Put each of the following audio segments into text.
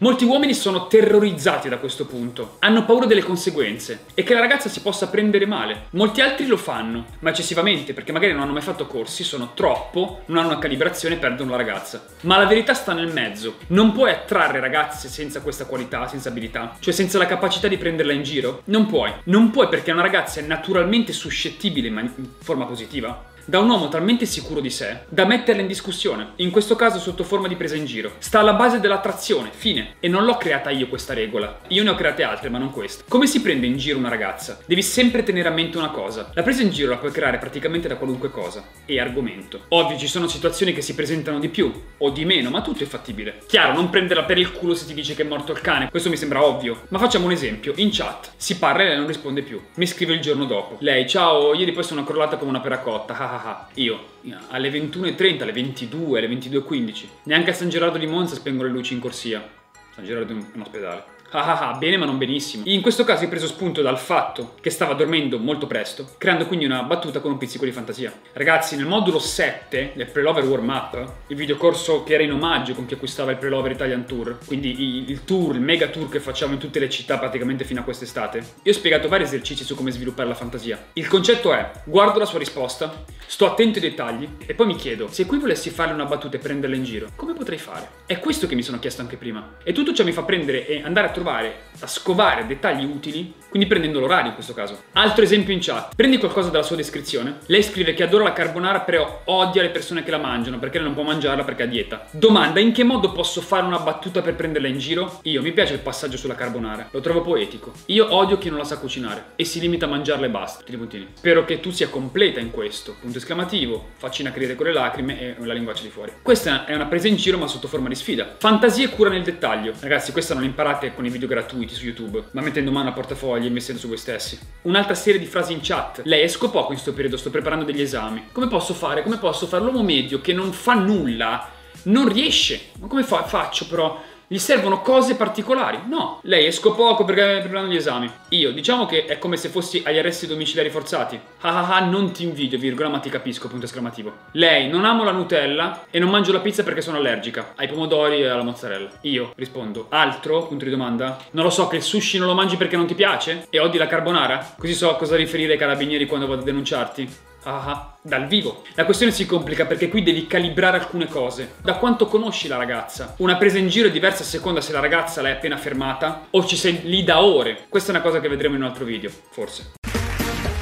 Molti uomini sono terrorizzati da questo punto, hanno paura delle conseguenze e che la ragazza si possa prendere male. Molti altri lo fanno, ma eccessivamente perché magari non hanno mai fatto corsi, sono troppo, non hanno una calibrazione e perdono la ragazza. Ma la verità sta nel mezzo. Non puoi attrarre ragazze senza questa qualità, senza abilità, cioè senza la capacità di prenderla in giro. Non puoi. Non puoi perché una ragazza è naturalmente suscettibile ma in forma positiva da un uomo talmente sicuro di sé da metterla in discussione, in questo caso sotto forma di presa in giro. Sta alla base dell'attrazione, fine. E non l'ho creata io questa regola. Io ne ho create altre, ma non questa. Come si prende in giro una ragazza? Devi sempre tenere a mente una cosa. La presa in giro la puoi creare praticamente da qualunque cosa. E argomento. Ovvio, ci sono situazioni che si presentano di più o di meno, ma tutto è fattibile. Chiaro, non prenderla per il culo se ti dice che è morto il cane. Questo mi sembra ovvio. Ma facciamo un esempio. In chat si parla e lei non risponde più. Mi scrive il giorno dopo. Lei, ciao, ieri poi sono crollata come una peracotta. Ah, ah. Io alle 21.30, alle 22, alle 22.15. Neanche a San Gerardo di Monza spengo le luci in corsia. San Gerardo è un ospedale. Ah ah ah, bene ma non benissimo. In questo caso ho preso spunto dal fatto che stava dormendo molto presto, creando quindi una battuta con un pizzico di fantasia. Ragazzi, nel modulo 7 del Prelover Warm Up, il videocorso che era in omaggio con chi acquistava il Prelover Italian Tour, quindi il tour, il mega tour che facciamo in tutte le città praticamente fino a quest'estate, io ho spiegato vari esercizi su come sviluppare la fantasia. Il concetto è, guardo la sua risposta, sto attento ai dettagli e poi mi chiedo, se qui volessi fare una battuta e prenderla in giro, come potrei fare? È questo che mi sono chiesto anche prima. E tutto ciò mi fa prendere e andare a trovare, a scovare dettagli utili, quindi prendendo l'orario in questo caso. Altro esempio in chat. Prendi qualcosa dalla sua descrizione. Lei scrive che adora la carbonara però odia le persone che la mangiano perché lei non può mangiarla perché ha dieta. Domanda, in che modo posso fare una battuta per prenderla in giro? Io, mi piace il passaggio sulla carbonara. Lo trovo poetico. Io odio chi non la sa cucinare e si limita a mangiarla e basta. Puntini, puntini. Spero che tu sia completa in questo. Punto esclamativo, faccina credere con le lacrime e la linguaccia di fuori. Questa è una presa in giro ma sotto forma di sfida. Fantasia e cura nel dettaglio. Ragazzi, questa non imparate con i video gratuiti su YouTube, ma mettendo mano a portafogli e mettendo su voi stessi. Un'altra serie di frasi in chat. Lei esco poco in questo periodo, sto preparando degli esami. Come posso fare? Come posso fare? L'uomo medio che non fa nulla non riesce. Ma come fa- faccio però? Gli servono cose particolari? No, lei esco poco perché preparando gli esami. Io, diciamo che è come se fossi agli arresti domiciliari forzati. Ah ah ah, non ti invidio, virgola, ma ti capisco, punto esclamativo. Lei, non amo la Nutella e non mangio la pizza perché sono allergica ai pomodori e alla mozzarella. Io rispondo, altro? Punto di domanda. Non lo so, che il sushi non lo mangi perché non ti piace? E odi la carbonara? Così so cosa riferire ai carabinieri quando vado a denunciarti. Ah, dal vivo. La questione si complica perché qui devi calibrare alcune cose. Da quanto conosci la ragazza? Una presa in giro è diversa a seconda se la ragazza l'hai appena fermata o ci sei lì da ore. Questa è una cosa che vedremo in un altro video, forse.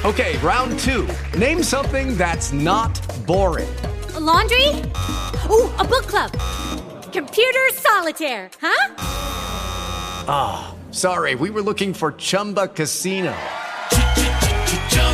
Ok, round 2. Name something that's not boring. A laundry? Ooh, a book club. Computer solitaire, huh? Ah, oh, sorry. We were looking for Chumba Casino.